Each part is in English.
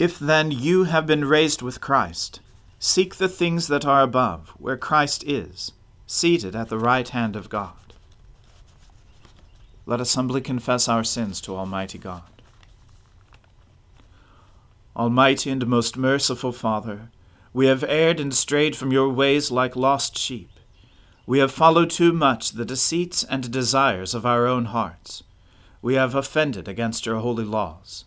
If then you have been raised with Christ, seek the things that are above, where Christ is, seated at the right hand of God. Let us humbly confess our sins to Almighty God. Almighty and most merciful Father, we have erred and strayed from your ways like lost sheep. We have followed too much the deceits and desires of our own hearts. We have offended against your holy laws.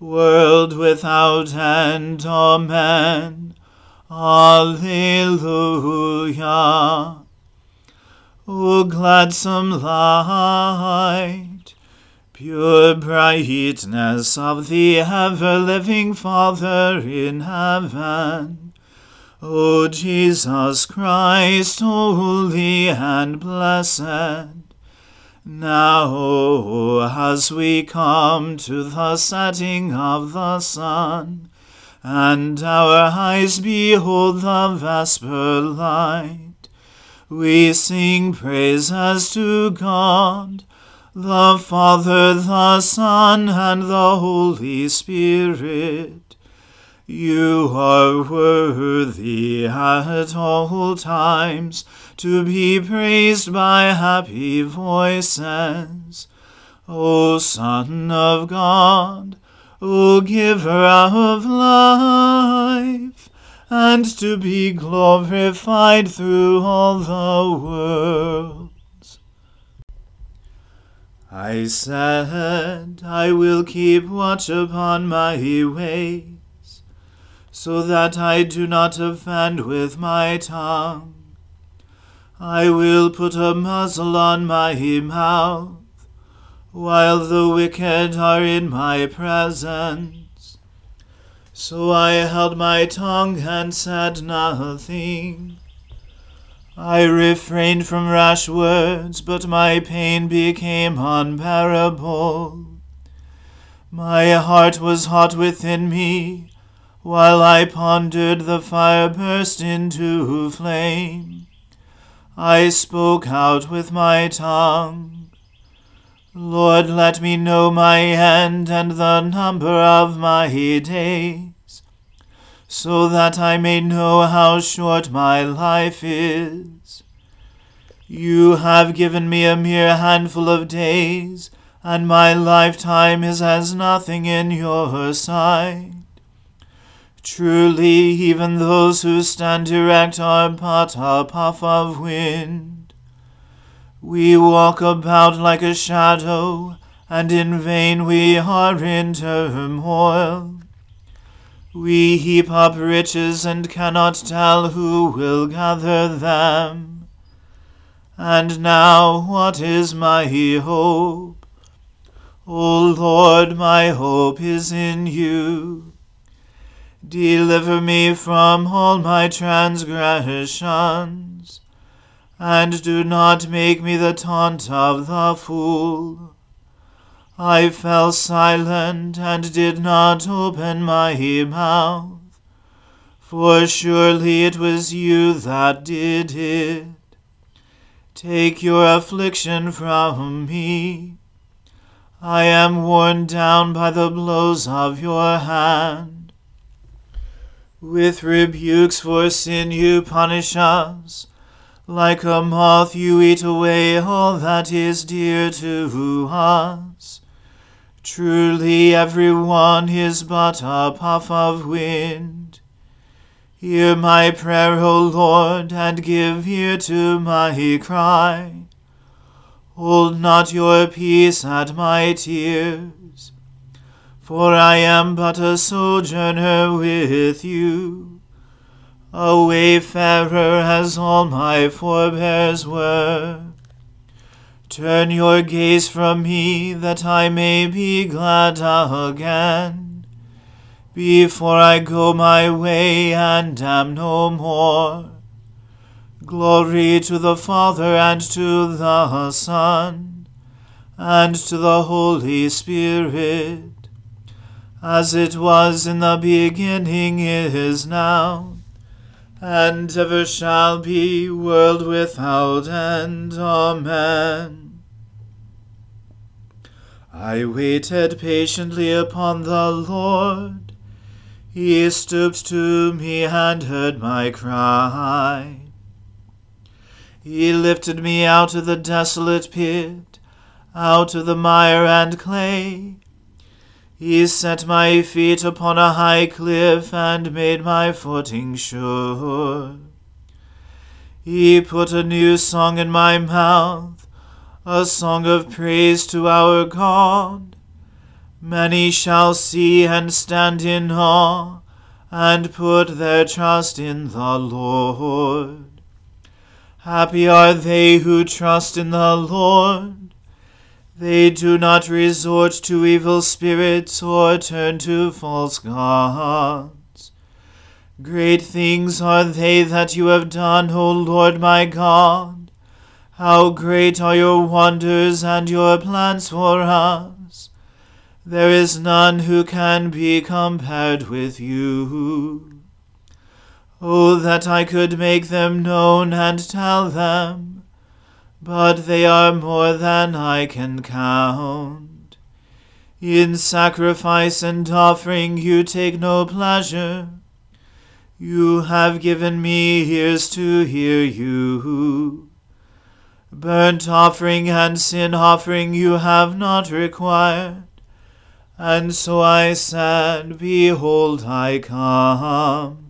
world without end. Amen. Alleluia. O gladsome light, pure brightness of the ever-living Father in heaven, O Jesus Christ, holy and blessed, now, as we come to the setting of the sun, and our eyes behold the vesper light, we sing praises to God, the Father, the Son, and the Holy Spirit. You are worthy at all times to be praised by happy voices. O Son of God, O Giver of life, and to be glorified through all the worlds. I said, I will keep watch upon my ways, so that I do not offend with my tongue. I will put a muzzle on my mouth, while the wicked are in my presence. So I held my tongue and said nothing. I refrained from rash words, but my pain became unbearable. My heart was hot within me, while I pondered the fire burst into flame. I spoke out with my tongue. Lord, let me know my end and the number of my days, so that I may know how short my life is. You have given me a mere handful of days, and my lifetime is as nothing in your sight. Truly, even those who stand erect are but a puff of wind. We walk about like a shadow, and in vain we are in turmoil. We heap up riches and cannot tell who will gather them. And now, what is my hope? O Lord, my hope is in you. Deliver me from all my transgressions, and do not make me the taunt of the fool. I fell silent and did not open my mouth, for surely it was you that did it. Take your affliction from me. I am worn down by the blows of your hand. With rebukes for sin you punish us. Like a moth you eat away all that is dear to us. Truly every one is but a puff of wind. Hear my prayer, O Lord, and give ear to my cry. Hold not your peace at my tears, for I am but a sojourner with you, a wayfarer as all my forebears were. Turn your gaze from me, that I may be glad again, before I go my way and am no more. Glory to the Father and to the Son and to the Holy Spirit, as it was in the beginning, is now and ever shall be, world without end. Amen. I waited patiently upon the Lord. He stooped to me and heard my cry. He lifted me out of the desolate pit, out of the mire and clay he set my feet upon a high cliff and made my footing sure. He put a new song in my mouth, a song of praise to our God. Many shall see and stand in awe, and put their trust in the Lord. Happy are they who trust in the Lord. They do not resort to evil spirits or turn to false gods. Great things are they that you have done, O Lord my God. How great are your wonders and your plans for us. There is none who can be compared with you. Oh, that I could make them known and tell them but they are more than I can count. In sacrifice and offering you take no pleasure. You have given me ears to hear you. Burnt offering and sin offering you have not required. And so I said, Behold, I come.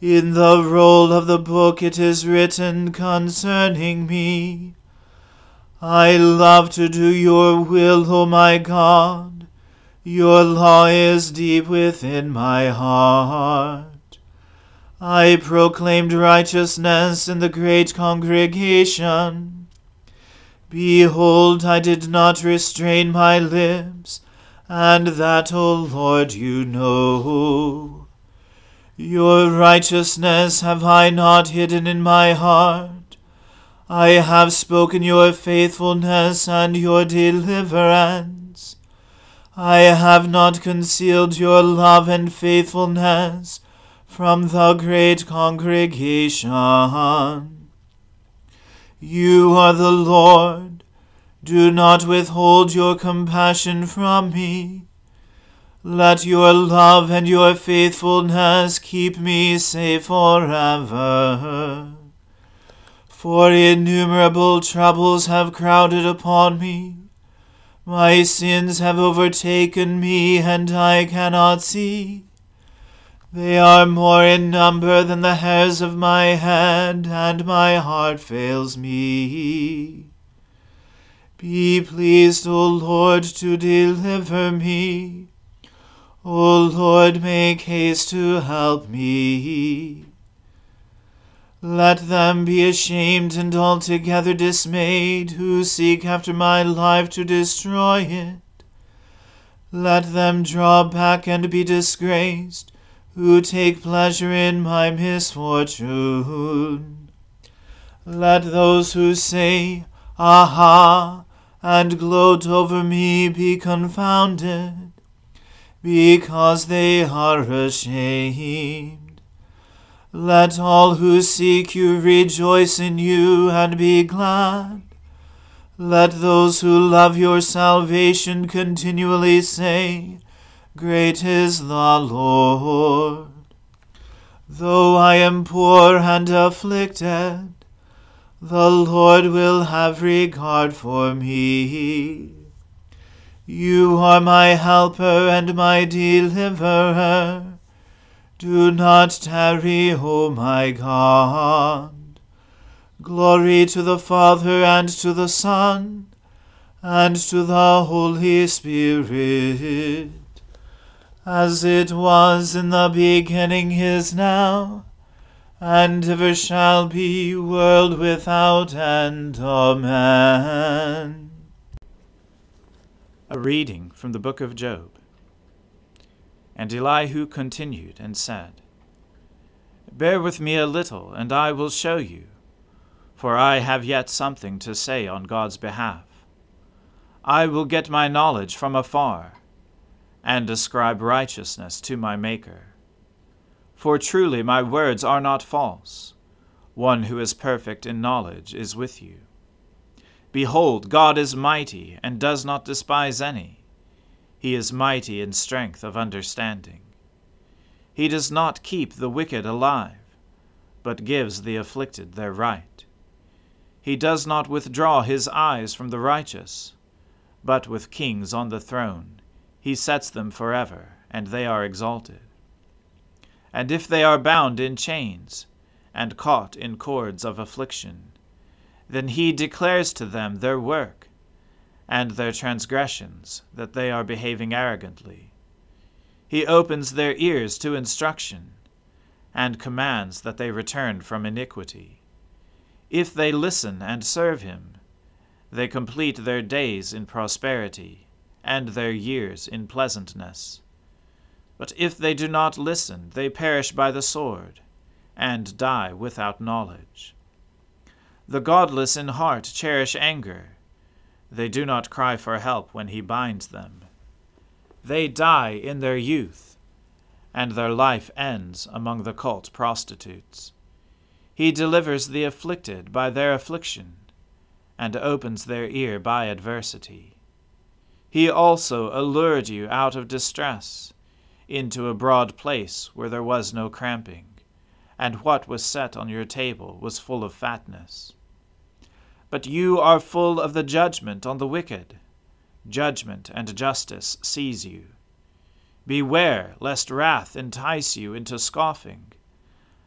In the roll of the book it is written concerning me. I love to do your will, O my God. Your law is deep within my heart. I proclaimed righteousness in the great congregation. Behold, I did not restrain my lips, and that, O Lord, you know. Your righteousness have I not hidden in my heart. I have spoken your faithfulness and your deliverance. I have not concealed your love and faithfulness from the great congregation. You are the Lord. Do not withhold your compassion from me. Let your love and your faithfulness keep me safe forever. For innumerable troubles have crowded upon me. My sins have overtaken me, and I cannot see. They are more in number than the hairs of my head, and my heart fails me. Be pleased, O Lord, to deliver me. O Lord, make haste to help me. Let them be ashamed and altogether dismayed who seek after my life to destroy it. Let them draw back and be disgraced who take pleasure in my misfortune. Let those who say, Aha, and gloat over me be confounded because they are ashamed. Let all who seek you rejoice in you and be glad. Let those who love your salvation continually say, Great is the Lord. Though I am poor and afflicted, the Lord will have regard for me. You are my helper and my deliverer. Do not tarry, O my God. Glory to the Father and to the Son and to the Holy Spirit, as it was in the beginning is now, and ever shall be, world without end. Amen. A reading from the book of Job. And Elihu continued and said, Bear with me a little, and I will show you, for I have yet something to say on God's behalf. I will get my knowledge from afar, and ascribe righteousness to my Maker. For truly my words are not false. One who is perfect in knowledge is with you. Behold, God is mighty, and does not despise any. He is mighty in strength of understanding. He does not keep the wicked alive, but gives the afflicted their right. He does not withdraw his eyes from the righteous, but with kings on the throne he sets them forever, and they are exalted. And if they are bound in chains, and caught in cords of affliction, then he declares to them their work and their transgressions, that they are behaving arrogantly. He opens their ears to instruction, and commands that they return from iniquity. If they listen and serve him, they complete their days in prosperity, and their years in pleasantness. But if they do not listen, they perish by the sword, and die without knowledge. The godless in heart cherish anger they do not cry for help when he binds them. They die in their youth, and their life ends among the cult prostitutes. He delivers the afflicted by their affliction, and opens their ear by adversity. He also allured you out of distress into a broad place where there was no cramping, and what was set on your table was full of fatness. But you are full of the judgment on the wicked. Judgment and justice seize you. Beware lest wrath entice you into scoffing,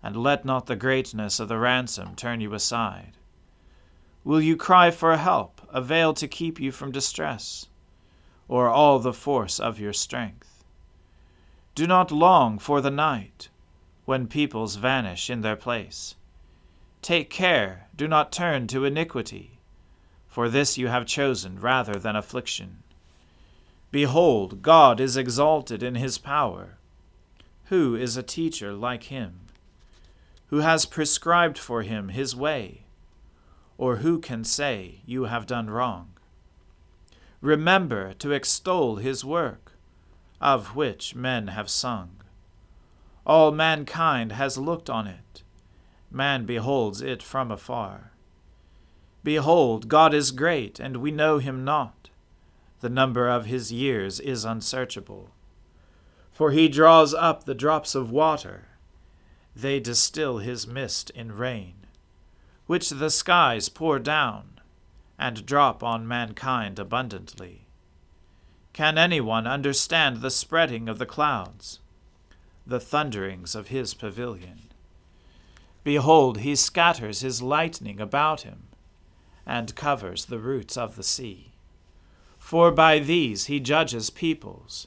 and let not the greatness of the ransom turn you aside. Will you cry for help, avail to keep you from distress, or all the force of your strength? Do not long for the night, when peoples vanish in their place Take care, do not turn to iniquity, for this you have chosen rather than affliction. Behold, God is exalted in his power. Who is a teacher like him? Who has prescribed for him his way? Or who can say, You have done wrong? Remember to extol his work, of which men have sung. All mankind has looked on it man beholds it from afar. Behold, God is great, and we know him not. The number of his years is unsearchable. For he draws up the drops of water, they distill his mist in rain, which the skies pour down, and drop on mankind abundantly. Can anyone understand the spreading of the clouds, the thunderings of his pavilion? Behold, he scatters his lightning about him, and covers the roots of the sea. For by these he judges peoples,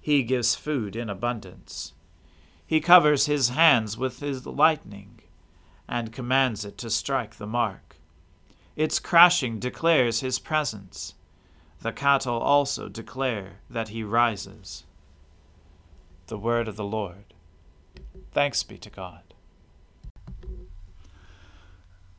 he gives food in abundance. He covers his hands with his lightning, and commands it to strike the mark. Its crashing declares his presence. The cattle also declare that he rises. The word of the Lord. Thanks be to God.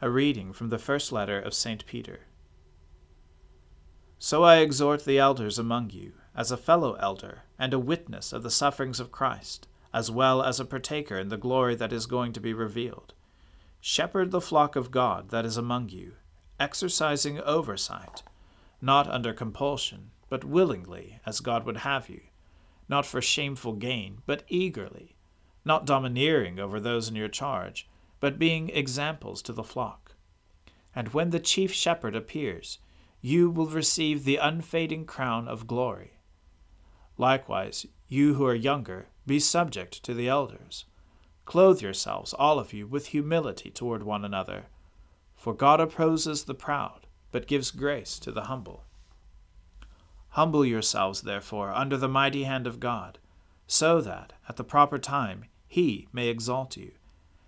A reading from the first letter of St. Peter. So I exhort the elders among you as a fellow elder and a witness of the sufferings of Christ, as well as a partaker in the glory that is going to be revealed. Shepherd the flock of God that is among you, exercising oversight, not under compulsion, but willingly, as God would have you, not for shameful gain, but eagerly, not domineering over those in your charge, but being examples to the flock. And when the chief shepherd appears, you will receive the unfading crown of glory. Likewise, you who are younger, be subject to the elders. Clothe yourselves, all of you, with humility toward one another. For God opposes the proud, but gives grace to the humble. Humble yourselves, therefore, under the mighty hand of God, so that, at the proper time, he may exalt you,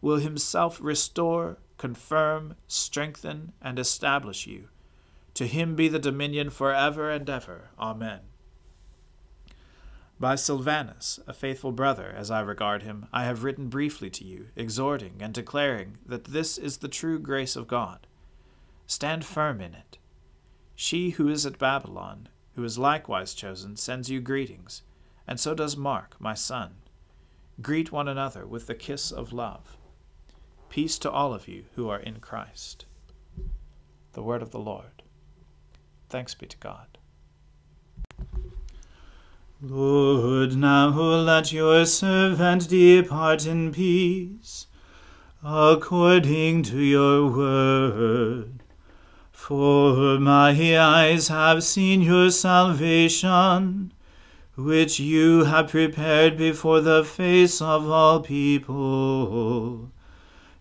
will himself restore, confirm, strengthen, and establish you. To him be the dominion for ever and ever. Amen. By Silvanus, a faithful brother, as I regard him, I have written briefly to you, exhorting and declaring that this is the true grace of God. Stand firm in it. She who is at Babylon, who is likewise chosen, sends you greetings, and so does Mark, my son. Greet one another with the kiss of love. Peace to all of you who are in Christ. The word of the Lord. Thanks be to God. Lord, now let your servant depart in peace, according to your word. For my eyes have seen your salvation, which you have prepared before the face of all people,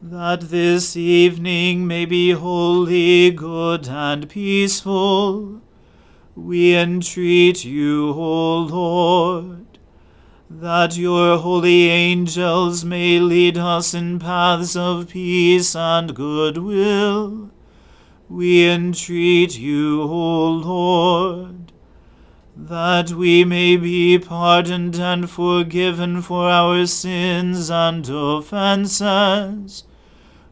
That this evening may be holy, good, and peaceful, we entreat you, O Lord that your holy angels may lead us in paths of peace and goodwill. We entreat you, O Lord, that we may be pardoned and forgiven for our sins and offences.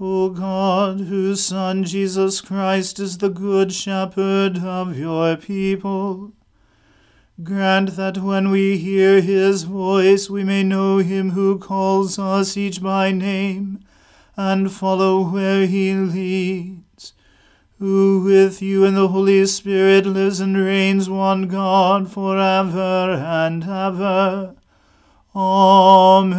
O God, whose Son Jesus Christ is the Good Shepherd of your people, Grant that when we hear his voice we may know him who calls us each by name, and follow where he leads, who with you and the Holy Spirit lives and reigns one God for ever and ever. Amen.